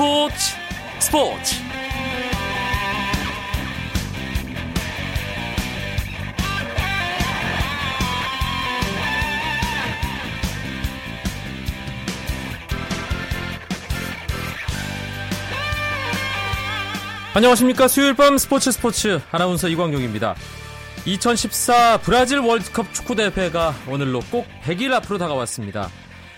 스포츠 스포츠. 안녕하십니까. 수요일 밤 스포츠 스포츠. 아나운서 이광용입니다. 2014 브라질 월드컵 축구대회가 오늘로 꼭 100일 앞으로 다가왔습니다.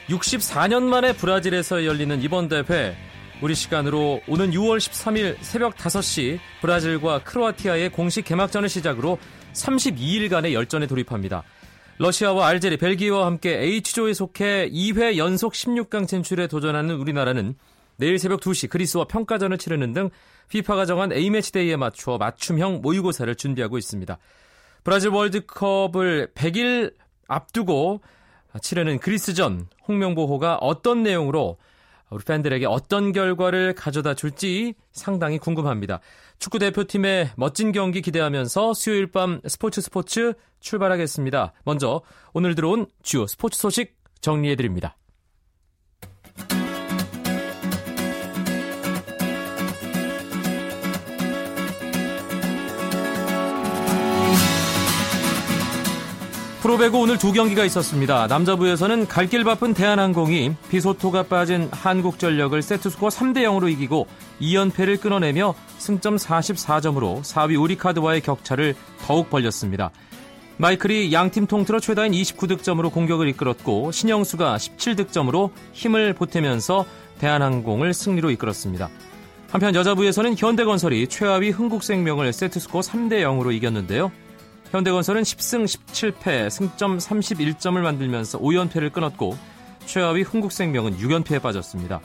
64년 만에 브라질에서 열리는 이번 대회 우리 시간으로 오는 6월 13일 새벽 5시 브라질과 크로아티아의 공식 개막전을 시작으로 32일간의 열전에 돌입합니다. 러시아와 알제리, 벨기에와 함께 H조에 속해 2회 연속 16강 진출에 도전하는 우리나라는 내일 새벽 2시 그리스와 평가전을 치르는 등 FIFA가 정한 A매치데이에 맞추어 맞춤형 모의고사를 준비하고 있습니다. 브라질 월드컵을 100일 앞두고 치르는 그리스전 홍명보호가 어떤 내용으로 우리 팬들에게 어떤 결과를 가져다 줄지 상당히 궁금합니다. 축구 대표팀의 멋진 경기 기대하면서 수요일 밤 스포츠 스포츠 출발하겠습니다. 먼저 오늘 들어온 주요 스포츠 소식 정리해 드립니다. 프로배구 오늘 두 경기가 있었습니다. 남자부에서는 갈 길 바쁜 대한항공이 비소토가 빠진 한국전력을 세트스코어 3대 0으로 이기고 2연패를 끊어내며 승점 44점으로 4위 우리카드와의 격차를 더욱 벌렸습니다. 마이클이 양팀 통틀어 최다인 29득점으로 공격을 이끌었고 신영수가 17득점으로 힘을 보태면서 대한항공을 승리로 이끌었습니다. 한편 여자부에서는 현대건설이 최하위 흥국생명을 세트스코어 3대 0으로 이겼는데요. 현대건설은 10승 17패 승점 31점을 만들면서 5연패를 끊었고 최하위 흥국생명은 6연패에 빠졌습니다.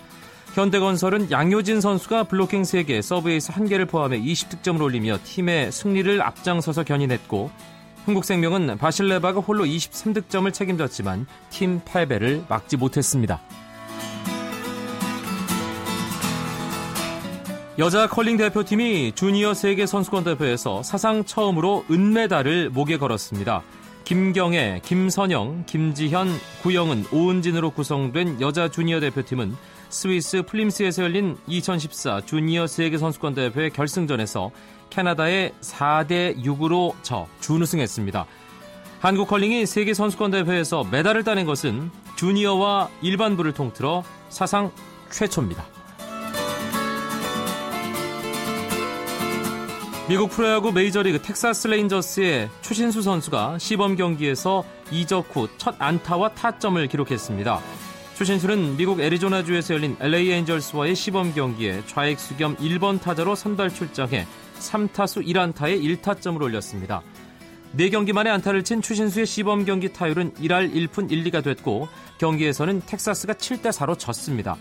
현대건설은 양효진 선수가 블로킹 3개, 서브에이스 1개를 포함해 20득점을 올리며 팀의 승리를 앞장서서 견인했고 흥국생명은 바실레바가 홀로 23득점을 책임졌지만 팀 패배를 막지 못했습니다. 여자 컬링 대표팀이 주니어 세계 선수권 대회에서 사상 처음으로 은메달을 목에 걸었습니다. 김경애, 김선영, 김지현, 구영은, 오은진으로 구성된 여자 주니어 대표팀은 스위스 플림스에서 열린 2014 주니어 세계 선수권 대회 결승전에서 캐나다에 4대 6으로 져 준우승했습니다. 한국 컬링이 세계 선수권 대회에서 메달을 따낸 것은 주니어와 일반부를 통틀어 사상 최초입니다. 미국 프로야구 메이저리그 텍사스 레인저스의 추신수 선수가 시범 경기에서 이적 후 첫 안타와 타점을 기록했습니다. 추신수는 미국 애리조나주에서 열린 LA 엔젤스와의 시범 경기에 좌익수 겸 1번 타자로 선발 출장해 3타수 1안타에 1타점을 올렸습니다. 4경기 만에 안타를 친 추신수의 시범 경기 타율은 1할 1푼 1, 리가 됐고 경기에서는 텍사스가 7대4로 졌습니다.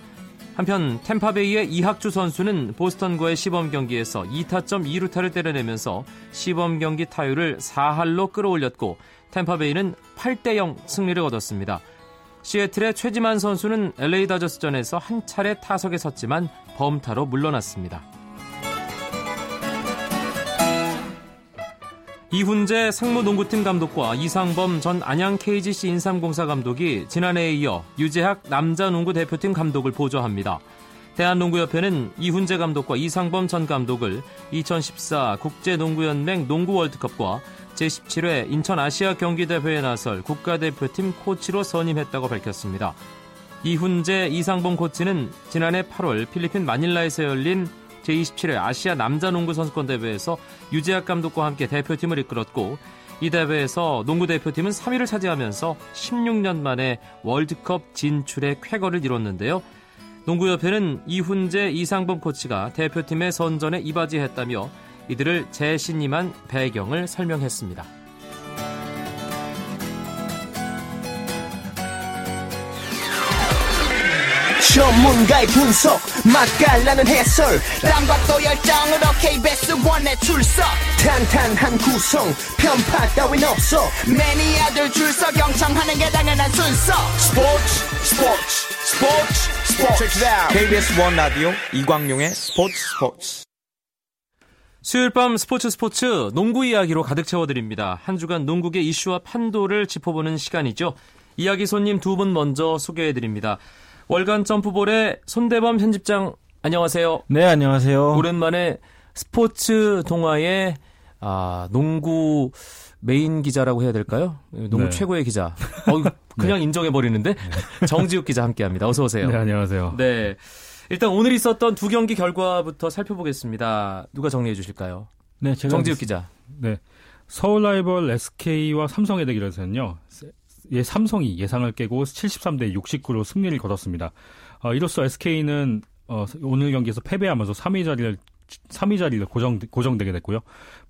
한편 템파베이의 이학주 선수는 보스턴과의 시범 경기에서 2타점 2루타를 때려내면서 시범 경기 타율을 4할로 끌어올렸고 템파베이는 8대 0 승리를 거뒀습니다. 시애틀의 최지만 선수는 LA 다저스전에서 한 차례 타석에 섰지만 범타로 물러났습니다. 이훈재 상무농구팀 감독과 이상범 전 안양 KGC 인삼공사 감독이 지난해에 이어 유재학 남자농구 대표팀 감독을 보조합니다. 대한농구협회는 이훈재 감독과 이상범 전 감독을 2014 국제농구연맹 농구 월드컵과 제17회 인천 아시아 경기대회에 나설 국가대표팀 코치로 선임했다고 밝혔습니다. 이훈재, 이상범 코치는 지난해 8월 필리핀 마닐라에서 열린 제27회 아시아 남자 농구 선수권 대회에서 유재학 감독과 함께 대표팀을 이끌었고 이 대회에서 농구 대표팀은 3위를 차지하면서 16년 만에 월드컵 진출의 쾌거를 이뤘는데요. 농구협회는 이훈재, 이상범 코치가 대표팀의 선전에 이바지했다며 이들을 재신임한 배경을 설명했습니다. 전문가의 분석 맛깔나는 해설. 땀과 또 열정으로 KBS 원에 출석. 탄탄한 구성 편파 따윈 없어. 매니아들 줄서 경청하는 게 당연한 순서. 스포츠 스포츠 스포츠 스포츠. KBS 원 라디오 이광용의 스포츠 스포츠. 수요일 밤 스포츠 스포츠. 농구 이야기로 가득 채워드립니다. 한 주간 농구계 이슈와 판도를 짚어보는 시간이죠. 이야기 손님 두 분 먼저 소개해드립니다. 월간 점프볼의 손대범 편집장 안녕하세요. 네, 안녕하세요. 오랜만에 스포츠 동아의 아, 농구 메인 기자라고 해야 될까요? 농구 네. 최고의 기자. 어, 그냥 인정해 버리는데 정지욱 기자 함께합니다. 어서 오세요. 네, 안녕하세요. 네. 일단 오늘 있었던 두 경기 결과부터 살펴보겠습니다. 누가 정리해 주실까요? 네, 제가 정지욱 기자. 네. 서울 라이벌 SK와 삼성의 대결에서는요. 예, 삼성이 예상을 깨고 73대 69로 승리를 거뒀습니다. 어, 이로써 SK는 어, 오늘 경기에서 패배하면서 3위 자리를 3위 자리를 고정 고정되게 됐고요.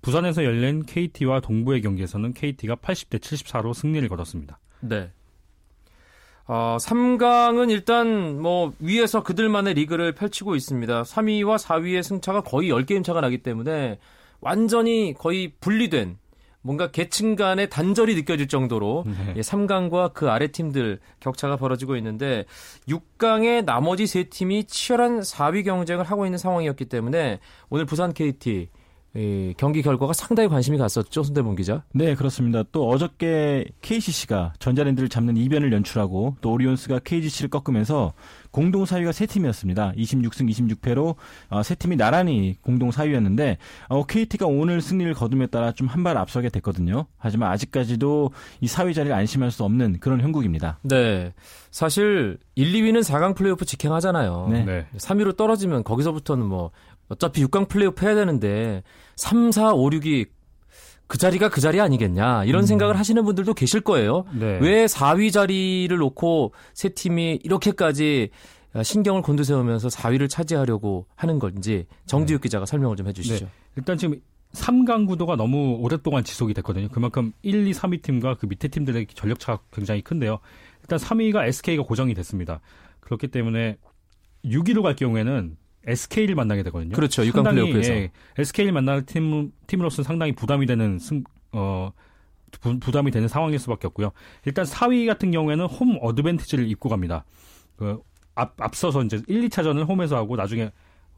부산에서 열린 KT와 동부의 경기에서는 KT가 80대 74로 승리를 거뒀습니다. 네. 어, 3강은 일단 뭐 위에서 그들만의 리그를 펼치고 있습니다. 3위와 4위의 승차가 거의 10게임 차가 나기 때문에 완전히 거의 분리된 뭔가 계층 간의 단절이 느껴질 정도로 네. 예, 3강과 그 아래 팀들 격차가 벌어지고 있는데 6강의 나머지 세 팀이 치열한 4위 경쟁을 하고 있는 상황이었기 때문에 오늘 부산 KT 이 경기 결과가 상당히 관심이 갔었죠, 손대문 기자. 네, 그렇습니다. 또 어저께 KCC가 전자랜드를 잡는 이변을 연출하고 또 오리온스가 KGC를 꺾으면서 공동 4위가 세 팀이었습니다. 26승 26패로 어, 세 팀이 나란히 공동 4위였는데 어, KT가 오늘 승리를 거둠에 따라 좀 한 발 앞서게 됐거든요. 하지만 아직까지도 이 4위 자리를 안심할 수 없는 그런 형국입니다. 네. 사실 1, 2위는 4강 플레이오프 직행하잖아요. 네. 네. 3위로 떨어지면 거기서부터는 뭐 어차피 6강 플레이오프 해야 되는데 3, 4, 5, 6이 그 자리가 그 자리 아니겠냐 이런 생각을 하시는 분들도 계실 거예요. 네. 왜 4위 자리를 놓고 세 팀이 이렇게까지 신경을 곤두세우면서 4위를 차지하려고 하는 건지 정지욱 기자가 설명을 좀 해주시죠. 네. 일단 지금 3강 구도가 너무 오랫동안 지속이 됐거든요. 그만큼 1, 2, 3위 팀과 그 밑에 팀들의 전력차가 굉장히 큰데요. 일단 3위가 SK가 고정이 됐습니다. 그렇기 때문에 6위로 갈 경우에는 SK를 만나게 되거든요. 그렇죠. 6강 상당히, 플레이오프에서. 예, SK를 만나는 팀, 팀으로서는 상당히 부담이 되는 승, 어, 부, 부담이 되는 상황일 수밖에 없고요. 일단 4위 같은 경우에는 홈 어드밴티지를 입고 갑니다. 그 앞, 앞서서 이제 1, 2차전을 홈에서 하고 나중에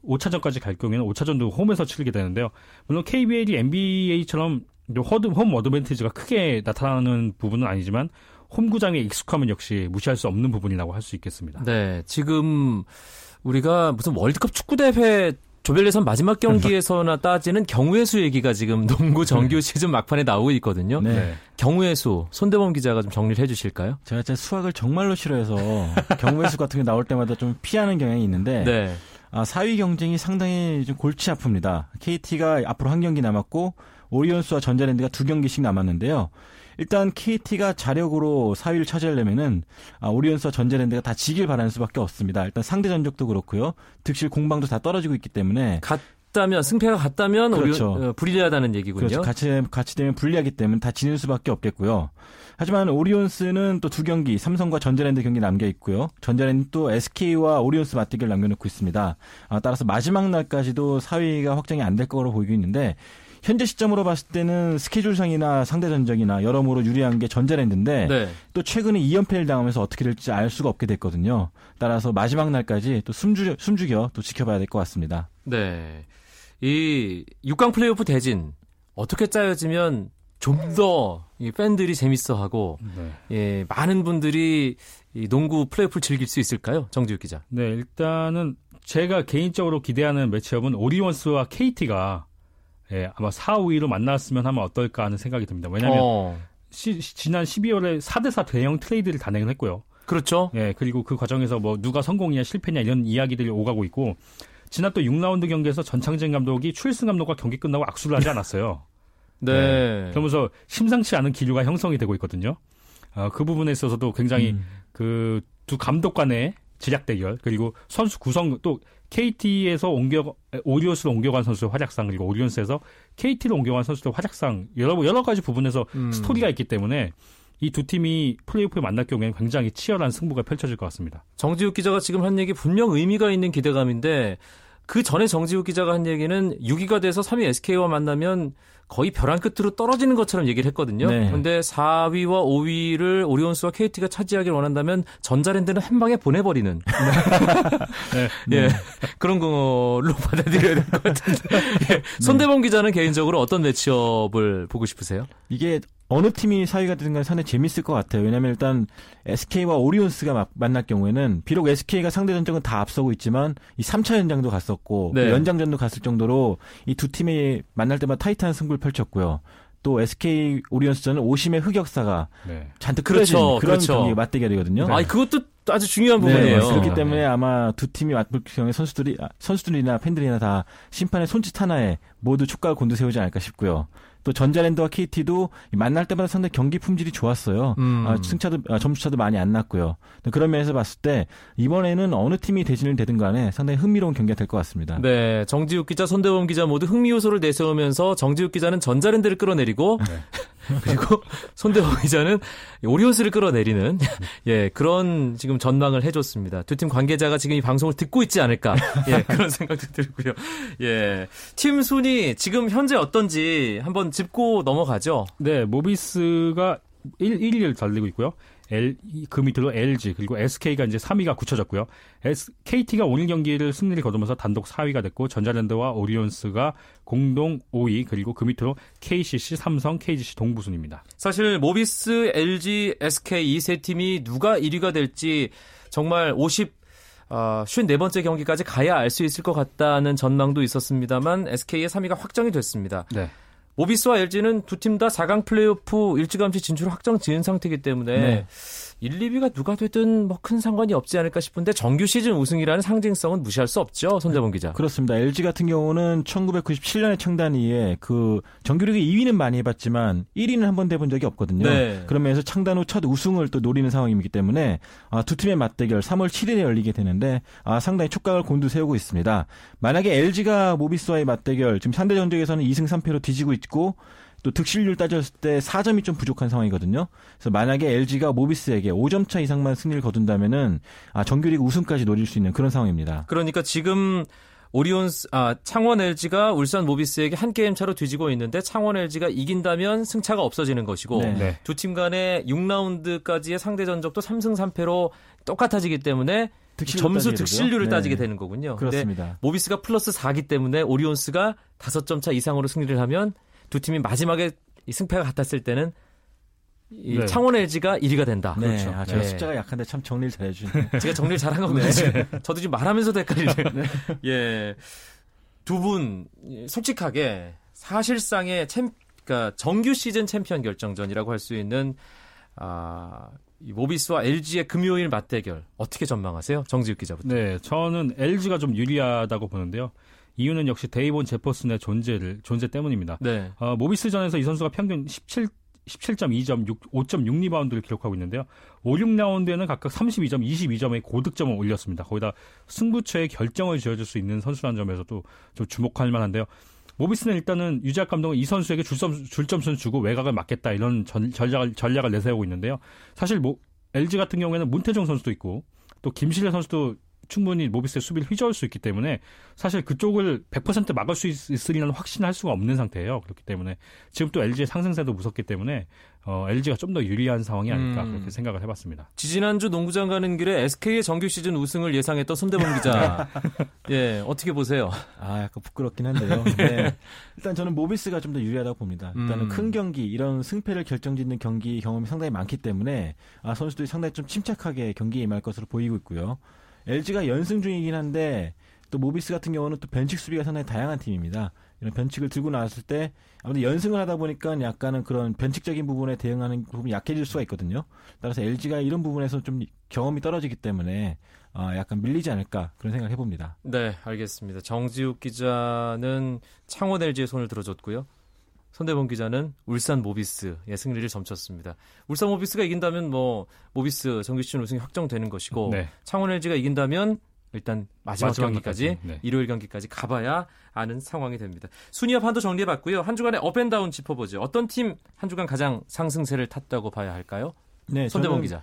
5차전까지 갈 경우에는 5차전도 홈에서 치르게 되는데요. 물론 KBL이 NBA처럼 홈 어드밴티지가 크게 나타나는 부분은 아니지만 홈구장에 익숙하면 역시 무시할 수 없는 부분이라고 할 수 있겠습니다. 네, 지금 우리가 무슨 월드컵 축구 대회 조별 예선 마지막 경기에서나 따지는 경우의 수 얘기가 지금 농구 정규 시즌 막판에 나오고 있거든요. 네. 경우의 수 손대범 기자가 좀 정리를 해주실까요? 제가 진짜 수학을 정말로 싫어해서 경우의 수 같은 게 나올 때마다 좀 피하는 경향이 있는데 네, 아, 4위 경쟁이 상당히 좀 골치 아픕니다. KT가 앞으로 한 경기 남았고 오리온스와 전자랜드가 두 경기씩 남았는데요. 일단 KT가 자력으로 4위를 차지하려면은 아, 오리온스와 전자랜드가 다 지길 바라는 수밖에 없습니다. 일단 상대 전적도 그렇고요. 득실 공방도 다 떨어지고 있기 때문에 같다면 승패가 같다면 그렇죠. 우리 어, 불리하다는 얘기군요. 그렇죠. 같이 같이 되면 불리하기 때문에 다 지는 수밖에 없겠고요. 하지만 오리온스는 또 두 경기 삼성과 전자랜드 경기 남겨 있고요. 전자랜드 또 SK와 오리온스 맞대결 남겨놓고 있습니다. 아, 따라서 마지막 날까지도 4위가 확정이 안 될 거로 보이고 있는데 현재 시점으로 봤을 때는 스케줄상이나 상대 전적이나 여러모로 유리한 게 전자랜드인데 네. 또 최근에 2연패를 당하면서 어떻게 될지 알 수가 없게 됐거든요. 따라서 마지막 날까지 또 숨죽여, 숨죽여 또 지켜봐야 될 것 같습니다. 네. 이 6강 플레이오프 대진 어떻게 짜여지면 좀더 팬들이 재밌어하고 네. 예, 많은 분들이 이 농구 플레이오프를 즐길 수 있을까요? 정지욱 기자. 네, 일단은 제가 개인적으로 기대하는 매치업은 오리온스와 KT가 예, 아마 4, 5위로 만났으면 하면 어떨까 하는 생각이 듭니다. 왜냐하면 어, 시- 시- 지난 12월에 4대4 대형 트레이드를 단행을 했고요. 그렇죠. 예, 그리고 그 과정에서 뭐 누가 성공이냐 실패냐 이런 이야기들이 오가고 있고 지난 또 6라운드 경기에서 전창진 감독이 출승 감독과 경기 끝나고 악수를 하지 않았어요. 네. 그러면서 심상치 않은 기류가 형성이 되고 있거든요. 어, 그 부분에 있어서도 굉장히 음. 그두 감독 간의 지략 대결 그리고 선수 구성 또 KT에서 옮겨 오리온스로 옮겨간 선수의 활약상 그리고 오리온스에서 KT로 옮겨간 선수의 활약상 여러 여러 가지 부분에서 음. 스토리가 있기 때문에 이 두 팀이 플레이오프에 만날 경우에는 굉장히 치열한 승부가 펼쳐질 것 같습니다. 정지욱 기자가 지금 한 얘기 분명 의미가 있는 기대감인데 그 전에 정지욱 기자가 한 얘기는 6위가 돼서 3위 SK와 만나면 거의 벼랑 끝으로 떨어지는 것처럼 얘기를 했거든요. 네. 그런데 4위와 5위를 오리온스와 KT가 차지하길 원한다면 전자랜드는 한 방에 보내버리는 예 그런 걸로 받아들여야 될 것 같은데 예, 손대범 기자는 개인적으로 어떤 매치업을 보고 싶으세요? 이게 어느 팀이 4위가 되든 간에 상당히 재밌을 것 같아요. 왜냐하면 일단 SK와 오리온스가 막 만날 경우에는 비록 SK가 상대 전적은 다 앞서고 있지만 이 3차 연장도 갔었고 네. 또 연장전도 갔을 정도로 이 두 팀이 만날 때마다 타이트한 승부를 펼쳤고요. 또 SK 오리온스전은 오심의 흑역사가 네. 잔뜩 그렇죠, 그런 그렇죠. 경기 맞대결이거든요. 아, 그것도 아주 중요한 네, 부분이에요. 그렇기 네. 때문에 아마 두 팀이 맞붙을 경우에 선수들이 아, 선수들이나 팬들이나 다 심판의 손짓 하나에 모두 촉각을 곤두세우지 않을까 싶고요. 또 전자랜드와 KT도 만날 때마다 상당히 경기 품질이 좋았어요. 음. 아, 승차도 아, 점수차도 많이 안 났고요. 그런 면에서 봤을 때 이번에는 어느 팀이 대진을 되든 간에 상당히 흥미로운 경기가 될 것 같습니다. 네, 정지욱 기자, 손대범 기자 모두 흥미 요소를 내세우면서 정지욱 기자는 전자랜드를 끌어내리고 그리고 손대범 기자는 오리온스를 끌어내리는 예 그런 지금 전망을 해줬습니다. 두 팀 관계자가 지금 이 방송을 듣고 있지 않을까 예 그런 생각도 들고요. 예팀 순위 지금 현재 어떤지 한번 짚고 넘어가죠. 네, 모비스가 1, 1위를 달리고 있고요. L, 그 밑으로 LG 그리고 SK가 이제 3위가 굳혀졌고요. S, KT가 오늘 경기를 승리를 거두면서 단독 4위가 됐고 전자랜드와 오리온스가 공동 5위 그리고 그 밑으로 KCC, 삼성, KGC 동부순입니다. 사실 모비스, LG, SK 이 세 팀이 누가 1위가 될지 정말 50 어, 54번째 경기까지 가야 알 수 있을 것 같다는 전망도 있었습니다만 SK의 3위가 확정이 됐습니다. 네. 모비스와 LG는 두 팀 다 4강 플레이오프 일찌감치 진출 확정 지은 상태이기 때문에 네. 1, 2위가 누가 되든 뭐 큰 상관이 없지 않을까 싶은데 정규 시즌 우승이라는 상징성은 무시할 수 없죠. 손대범 기자. 그렇습니다. LG 같은 경우는 1997년에 창단 이후에 그 정규리그 2위는 많이 해봤지만 1위는 한 번도 해본 적이 없거든요. 네. 그러면서 창단 후 첫 우승을 또 노리는 상황이기 때문에 아, 두 팀의 맞대결 3월 7일에 열리게 되는데 아, 상당히 촉각을 곤두세우고 있습니다. 만약에 LG가 모비스와의 맞대결 지금 상대 전적에서는 2승 3패로 뒤지고 있고 또 득실률 따졌을 때 4점이 좀 부족한 상황이거든요. 그래서 만약에 LG가 모비스에게 5점 차 이상만 승리를 거둔다면은 아, 정규리그 우승까지 노릴 수 있는 그런 상황입니다. 그러니까 지금 오리온스 아 창원 LG가 울산 모비스에게 한 게임 차로 뒤지고 있는데 창원 LG가 이긴다면 승차가 없어지는 것이고 네. 네. 두팀 간의 6라운드까지의 상대 전적도 3승 3패로 똑같아지기 때문에 점수. 득실률을 네. 따지게 되는 거군요. 그렇습니다. 모비스가 플러스 4기 때문에 오리온스가 5점 차 이상으로 승리를 하면 두 팀이 마지막에 이 승패가 같았을 때는 이 네. 창원 LG가 1위가 된다. 네, 그렇죠. 아, 제가 네. 숫자가 약한데 참 정리를 잘해주시네요. 제가 정리를 잘한 거군요. 저도 지금 말하면서도 헷갈리네요. 예. 두 분, 솔직하게, 사실상의 챔, 그러니까 정규 시즌 챔피언 결정전이라고 할 수 있는, 아, 이 모비스와 LG의 금요일 맞대결, 어떻게 전망하세요? 정지욱 기자부터. 네, 저는 LG가 좀 유리하다고 보는데요. 이유는 역시 데이본 제퍼슨의 존재를 존재 때문입니다. 네. 어, 모비스전에서 이 선수가 평균 17 17.2점, 6, 5.6 리바운드를 기록하고 있는데요. 5, 6라운드에는 각각 32점, 22점의 고득점을 올렸습니다. 거기다 승부처의 결정을 지어줄 수 있는 선수라는 점에서도 좀 주목할 만한데요. 모비스는 일단은 유재학 감독은 이 선수에게 줄점, 줄점수는 주고 외곽을 막겠다 이런 전, 전략을, 전략을 내세우고 있는데요. 사실 뭐 LG 같은 경우에는 문태종 선수도 있고 또 김실래 선수도 충분히 모비스의 수비를 휘저을 수 있기 때문에 사실 그쪽을 100% 막을 수 있, 있으리라는 확신을 할 수가 없는 상태예요. 그렇기 때문에 지금 또 LG의 상승세도 무섭기 때문에 어, LG가 좀 더 유리한 상황이 아닐까 음. 그렇게 생각을 해봤습니다. 지지난주 농구장 가는 길에 SK의 정규 시즌 우승을 예상했던 손대범 기자. 예, 어떻게 보세요? 아, 약간 부끄럽긴 한데요. 네. 일단 저는 모비스가 좀 더 유리하다고 봅니다. 일단은 음. 큰 경기, 이런 승패를 결정짓는 경기 경험이 상당히 많기 때문에 아, 선수들이 상당히 좀 침착하게 경기에 임할 것으로 보이고 있고요. LG가 연승 중이긴 한데 또 모비스 같은 경우는 또 변칙 수비가 상당히 다양한 팀입니다. 이런 변칙을 들고 나왔을 때 아무래도 연승을 하다 보니까 약간은 그런 변칙적인 부분에 대응하는 부분이 약해질 수가 있거든요. 따라서 LG가 이런 부분에서 좀 경험이 떨어지기 때문에 아, 약간 밀리지 않을까 그런 생각을 해봅니다. 네, 알겠습니다. 정지욱 기자는 창원 LG의 손을 들어줬고요. 손대범 기자는 울산 모비스의 승리를 점쳤습니다. 울산 모비스가 이긴다면 뭐 모비스 정규 시즌 우승이 확정되는 것이고 네. 창원 LG가 이긴다면 일단 마지막, 마지막 경기까지 경기까지, 네. 일요일 경기까지 가봐야 아는 상황이 됩니다. 순위와 판도 정리해봤고요. 한 주간의 up and down 짚어보죠. 어떤 팀 한 주간 가장 상승세를 탔다고 봐야 할까요? 네, 손대범 저는 기자.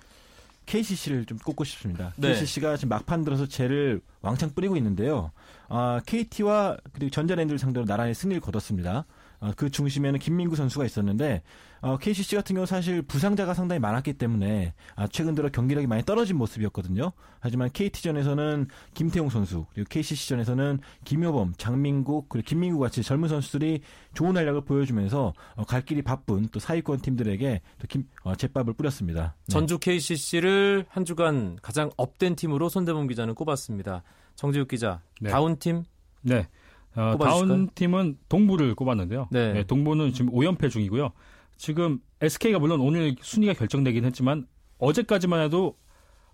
KCC를 좀 꼽고 싶습니다. 네. KCC가 지금 막판 들어서 재를 왕창 뿌리고 있는데요. 아, KT와 그리고 전자랜드를 상대로 나란히 승리를 거뒀습니다. 어, 그 중심에는 김민구 선수가 있었는데 어, KCC 같은 경우 사실 부상자가 상당히 많았기 때문에 아, 최근 들어 경기력이 많이 떨어진 모습이었거든요. 하지만 KT전에서는 김태용 선수 그리고 KCC전에서는 김효범, 장민국 그리고 김민구 같이 젊은 선수들이 좋은 활약을 보여주면서 어, 갈 길이 바쁜 또 사위권 팀들에게 또 김, 어, 제밥을 뿌렸습니다. 네. 전주 KCC를 한 주간 가장 업된 팀으로 손대범 기자는 꼽았습니다. 정지욱 기자, 네. 다운 팀 네. 어? 다운 팀은 동부를 꼽았는데요. 네. 동부는 지금 5연패 중이고요. 지금 SK가 물론 오늘 순위가 결정되긴 했지만 어제까지만 해도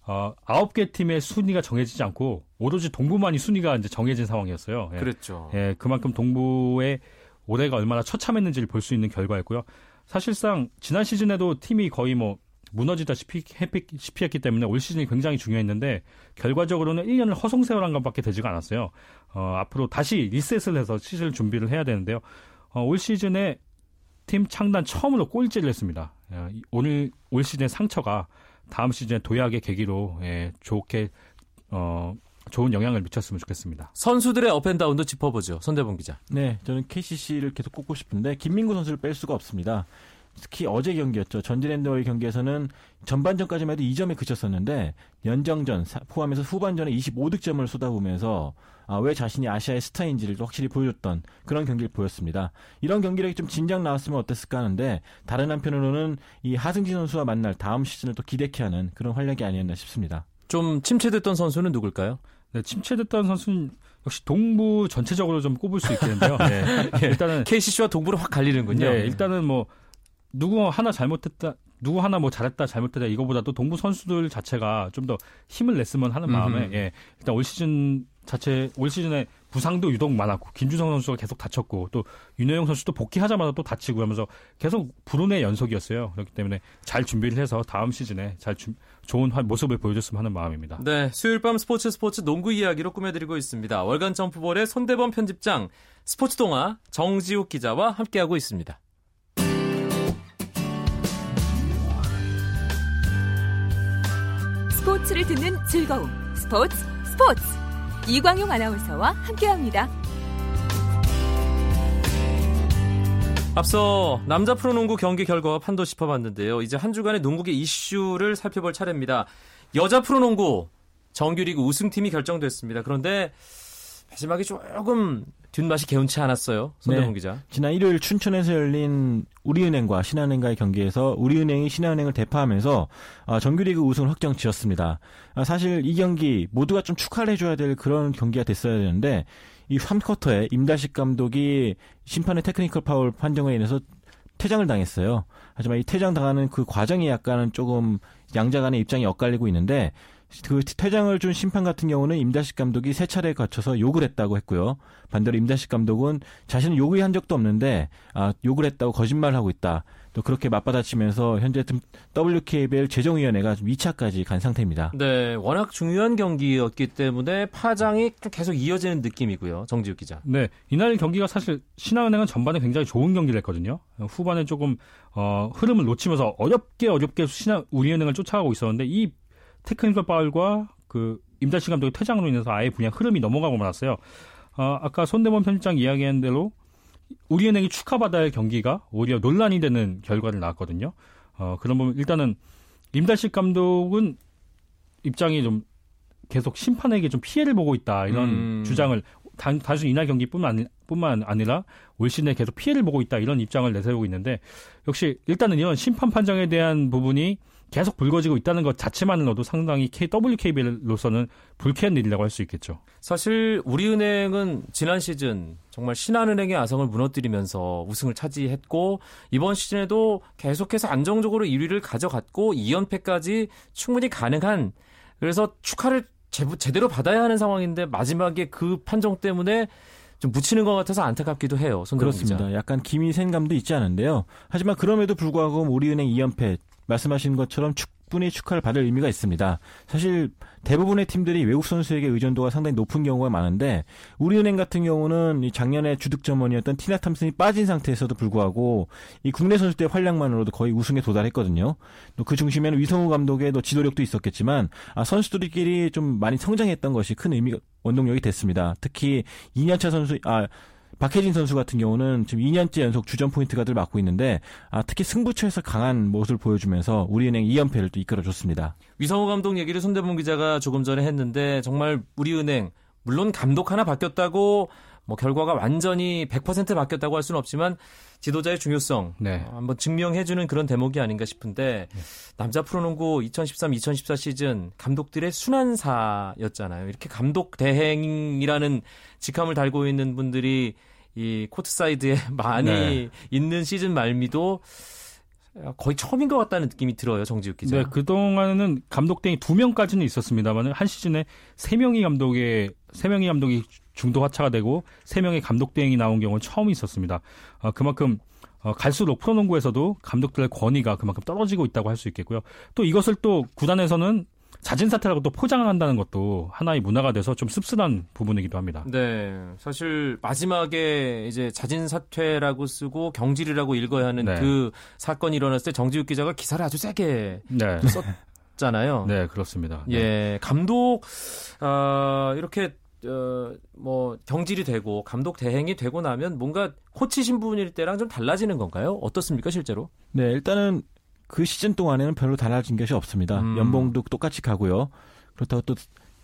어, 9개 팀의 순위가 정해지지 않고 오로지 동부만이 순위가 이제 정해진 상황이었어요. 예. 그랬죠. 예, 그만큼 동부의 올해가 얼마나 처참했는지를 볼 수 있는 결과였고요. 사실상 지난 시즌에도 팀이 거의 뭐 무너지다시피 했- 했기 때문에 올 시즌이 굉장히 중요했는데 결과적으로는 1년을 허송세월한 것밖에 되지가 않았어요. 어, 앞으로 다시 리셋을 해서 시즌 준비를 해야 되는데요. 어, 올 시즌에 팀 창단 처음으로 꼴찌를 했습니다. 예, 이- 오늘 올 시즌의 상처가 다음 시즌의 도약의 계기로 예, 좋게 어, 좋은 영향을 미쳤으면 좋겠습니다. 선수들의 업앤다운도 짚어보죠. 손대범 기자. 네, 저는 KCC를 계속 꼽고 싶은데 김민구 선수를 뺄 수가 없습니다. 특히 어제 경기였죠. 전지랜드와의 경기에서는 전반전까지만 해도 2점에 그쳤었는데 연정전 사- 포함해서 후반전에 25득점을 쏟아부으면서 아, 왜 자신이 아시아의 스타인지를 확실히 보여줬던 그런 경기를 보였습니다. 이런 경기력이 좀 진작 나왔으면 어땠을까 하는데 다른 한편으로는 이 하승진 선수와 만날 다음 시즌을 또 기대케 하는 그런 활약이 아니었나 싶습니다. 좀 침체됐던 선수는 누굴까요? 네, 침체됐던 선수는 역시 동부 전체적으로 좀 꼽을 수 있겠는데요. 네. 일단은 KCC와 동부를 확 갈리는군요. 네, 일단은 뭐 누구 하나 잘못했다, 누구 하나 뭐 잘했다, 잘못했다 이거보다도 동부 선수들 자체가 좀 더 힘을 냈으면 하는 마음에 음. 예, 일단 올 시즌 자체 올 시즌에 부상도 유독 많았고 김주성 선수가 계속 다쳤고 또 윤호영 선수도 복귀하자마자 또 다치고 하면서 계속 불운의 연속이었어요. 그렇기 때문에 잘 준비를 해서 다음 시즌에 잘 준- 좋은 활- 모습을 보여줬으면 하는 마음입니다. 네, 수요일 밤 스포츠 스포츠 농구 이야기로 꾸며드리고 있습니다. 월간 점프볼의 손대범 편집장, 스포츠 동화 정지욱 기자와 함께하고 있습니다. 스포츠를 듣는 즐거움. 스포츠, 스포츠. 이광용 아나운서와 함께합니다. 앞서 남자 프로농구 경기 결과 판도 짚어봤는데요. 이제 한 주간의 농구계 이슈를 살펴볼 차례입니다. 여자 프로농구 정규리그 우승팀이 결정됐습니다. 그런데 마지막에 조금 뒷맛이 개운치 않았어요. 손대범 네. 기자. 지난 일요일 춘천에서 열린 우리은행과 신한은행과의 경기에서 우리은행이 신한은행을 대파하면서 어, 정규리그 우승을 확정 지었습니다. 아, 사실 이 경기 모두가 좀 축하를 해줘야 될 그런 경기가 됐어야 되는데 이 3쿼터에 임다식 감독이 심판의 테크니컬 파울 판정에 인해서 퇴장을 당했어요. 하지만 이 퇴장 당하는 그 과정이 약간은 조금 양자 간의 입장이 엇갈리고 있는데 그 퇴장을 준 심판 같은 경우는 임다식 감독이 세 차례에 거쳐서 욕을 했다고 했고요. 반대로 임다식 감독은 자신은 욕을 한 적도 없는데 아, 욕을 했다고 거짓말을 하고 있다. 또 그렇게 맞받아치면서 현재 WKBL 재정위원회가 좀 2차까지 간 상태입니다. 네, 워낙 중요한 경기였기 때문에 파장이 좀 계속 이어지는 느낌이고요. 정지욱 기자. 네, 이날 경기가 사실 신한은행은 전반에 굉장히 좋은 경기를 했거든요. 어, 후반에 조금 어, 흐름을 놓치면서 어렵게 어렵게 신한 우리은행을 쫓아가고 있었는데 이 테크니컬 파울과 그 임다시 감독의 퇴장으로 인해서 아예 그냥 흐름이 넘어가고 말았어요. 어, 아까 손대범 편집장 이야기한 대로 우리은행이 축하받아야 할 경기가 오히려 논란이 되는 결과를 낳았거든요. 어, 그런 부분 일단은 임달식 감독은 입장이 좀 계속 심판에게 좀 피해를 보고 있다 이런 음. 주장을 단, 단순 이날 경기뿐만 아니, 뿐만 아니라 올 시즌에 계속 피해를 보고 있다 이런 입장을 내세우고 있는데 역시 일단은 이런 심판 판정에 대한 부분이 계속 불거지고 있다는 것 자체만으로도 상당히 WKBL로서는 불쾌한 일이라고 할 수 있겠죠. 사실 우리은행은 지난 시즌 정말 신한은행의 아성을 무너뜨리면서 우승을 차지했고 이번 시즌에도 계속해서 안정적으로 1위를 가져갔고 2연패까지 충분히 가능한 그래서 축하를 제, 제대로 받아야 하는 상황인데 마지막에 그 판정 때문에 좀 묻히는 것 같아서 안타깝기도 해요. 그렇습니다. 기자. 약간 기미 센감도 있지 않은데요. 하지만 그럼에도 불구하고 우리은행 2연패 말씀하신 것처럼 충분히 축하를 받을 의미가 있습니다. 사실 대부분의 팀들이 외국 선수에게 의존도가 상당히 높은 경우가 많은데 우리은행 같은 경우는 이 작년에 주득점원이었던 티나 탐슨이 빠진 상태에서도 불구하고 이 국내 선수들의 활약만으로도 거의 우승에 도달했거든요. 또 그 중심에는 위성우 감독의 또 지도력도 있었겠지만 아, 선수들끼리 좀 많이 성장했던 것이 큰 의미가 원동력이 됐습니다. 특히 2년차 선수 아 박혜진 선수 같은 경우는 지금 2년째 연속 주전 포인트 가드를 맡고 있는데 아, 특히 승부처에서 강한 모습을 보여주면서 우리은행 2연패를 또 이끌어줬습니다. 위성호 감독 얘기를 손대범 기자가 조금 전에 했는데 정말 우리은행 물론 감독 하나 바뀌었다고 뭐 결과가 완전히 100% 바뀌었다고 할 수는 없지만 지도자의 중요성 네. 어, 한번 증명해주는 그런 대목이 아닌가 싶은데 남자 프로농구 2013-2014 시즌 감독들의 순환사였잖아요. 이렇게 감독 대행이라는 직함을 달고 있는 분들이 이 코트 사이드에 많이 네. 있는 시즌 말미도 거의 처음인 것 같다는 느낌이 들어요, 정지욱 기자. 네, 그동안에는 감독 대행이 두 명까지는 있었습니다만 한 시즌에 세 명이 감독의 세 명이 감독이 중도 하차가 되고 세 명의 감독 대행이 나온 경우는 처음 있었습니다. 어, 그만큼 어, 갈수록 프로농구에서도 감독들의 권위가 그만큼 떨어지고 있다고 할 수 있겠고요. 또 이것을 또 구단에서는 자진 사퇴라고 또 포장을 한다는 것도 하나의 문화가 돼서 좀 씁쓸한 부분이기도 합니다. 네, 사실 마지막에 이제 자진 사퇴라고 쓰고 경질이라고 읽어야 하는 네. 그 사건이 일어났을 때 정지욱 기자가 기사를 아주 세게 네, 썼잖아요. 네 그렇습니다. 네. 예, 감독 어, 이렇게 어, 뭐 경질이 되고 감독 대행이 되고 나면 뭔가 코치 신 분일 때랑 좀 달라지는 건가요? 어떻습니까 실제로? 네, 일단은 그 시즌 동안에는 별로 달라진 것이 없습니다. 음. 연봉도 똑같이 가고요. 그렇다고 또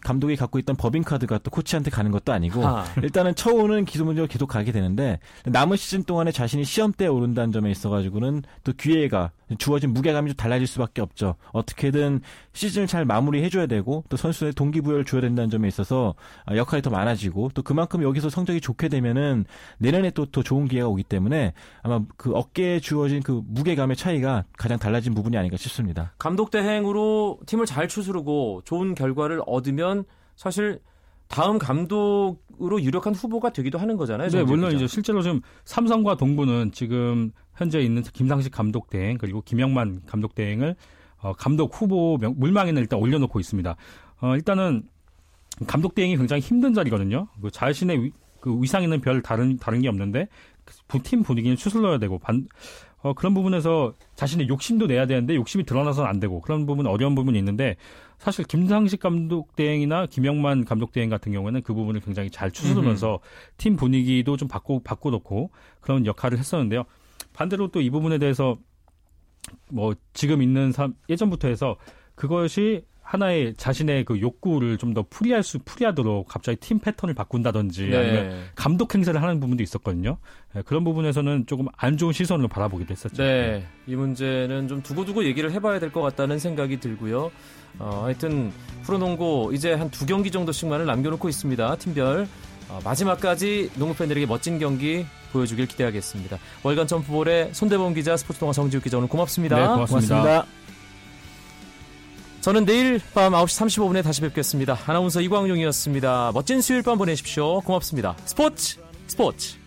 감독이 갖고 있던 법인 카드가 또 코치한테 가는 것도 아니고 아. 일단은 처우는 기존문제로 계속 가게 되는데 남은 시즌 동안에 자신이 시험대에 오른다는 점에 있어가지고는 또 기회가 주어진 무게감이 좀 달라질 수밖에 없죠. 어떻게든 시즌을 잘 마무리해줘야 되고 또 선수의 동기부여를 줘야 된다는 점에 있어서 아, 역할이 더 많아지고 또 그만큼 여기서 성적이 좋게 되면은 내년에 또 더 좋은 기회가 오기 때문에 아마 그 어깨에 주어진 그 무게감의 차이가 가장 달라진 부분이 아닌가 싶습니다. 감독 대행으로 팀을 잘 추스르고 좋은 결과를 얻으면 사실 다음 감독으로 유력한 후보가 되기도 하는 거잖아요. 네, 물론. 이제 실제로 지금 삼성과 동부는 지금 현재 있는 김상식 감독 대행 그리고 김영만 감독 대행을 어, 감독 후보 명- 물망에는 일단 올려놓고 있습니다. 어, 일단은 감독 대행이 굉장히 힘든 자리거든요. 그 자신의 위, 그 위상에는 별 다른 다른 게 없는데 그팀 분위기는 추슬러야 되고 반, 어, 그런 부분에서 자신의 욕심도 내야 되는데 욕심이 드러나서는 안 되고 그런 부분 어려운 부분이 있는데 사실 김상식 감독 대행이나 김영만 감독 대행 같은 경우에는 그 부분을 굉장히 잘 추스르면서 팀 분위기도 좀 바꿔 바꿔놓고 그런 역할을 했었는데요. 반대로 또 이 부분에 대해서 뭐 지금 있는 사, 예전부터 해서 그것이 하나의 자신의 그 욕구를 좀 더 풀이할 수 풀이하도록 갑자기 팀 패턴을 바꾼다든지 아니면 네. 감독 행세를 하는 부분도 있었거든요. 예, 그런 부분에서는 조금 안 좋은 시선으로 바라보기도 했었죠. 네, 이 문제는 좀 두고두고 얘기를 해봐야 될 것 같다는 생각이 들고요. 어, 하여튼 프로농구 이제 한 두 경기 정도씩만을 남겨놓고 있습니다. 팀별 어, 마지막까지 농구 팬들에게 멋진 경기 보여주길 기대하겠습니다. 월간 점프볼의 손대범 기자, 스포츠동화 정지욱 기자 오늘 고맙습니다. 네, 고맙습니다. 저는 내일 밤 9시 35분에 다시 뵙겠습니다. 아나운서 이광용이었습니다. 멋진 수요일 밤 보내십시오. 고맙습니다. 스포츠 스포츠.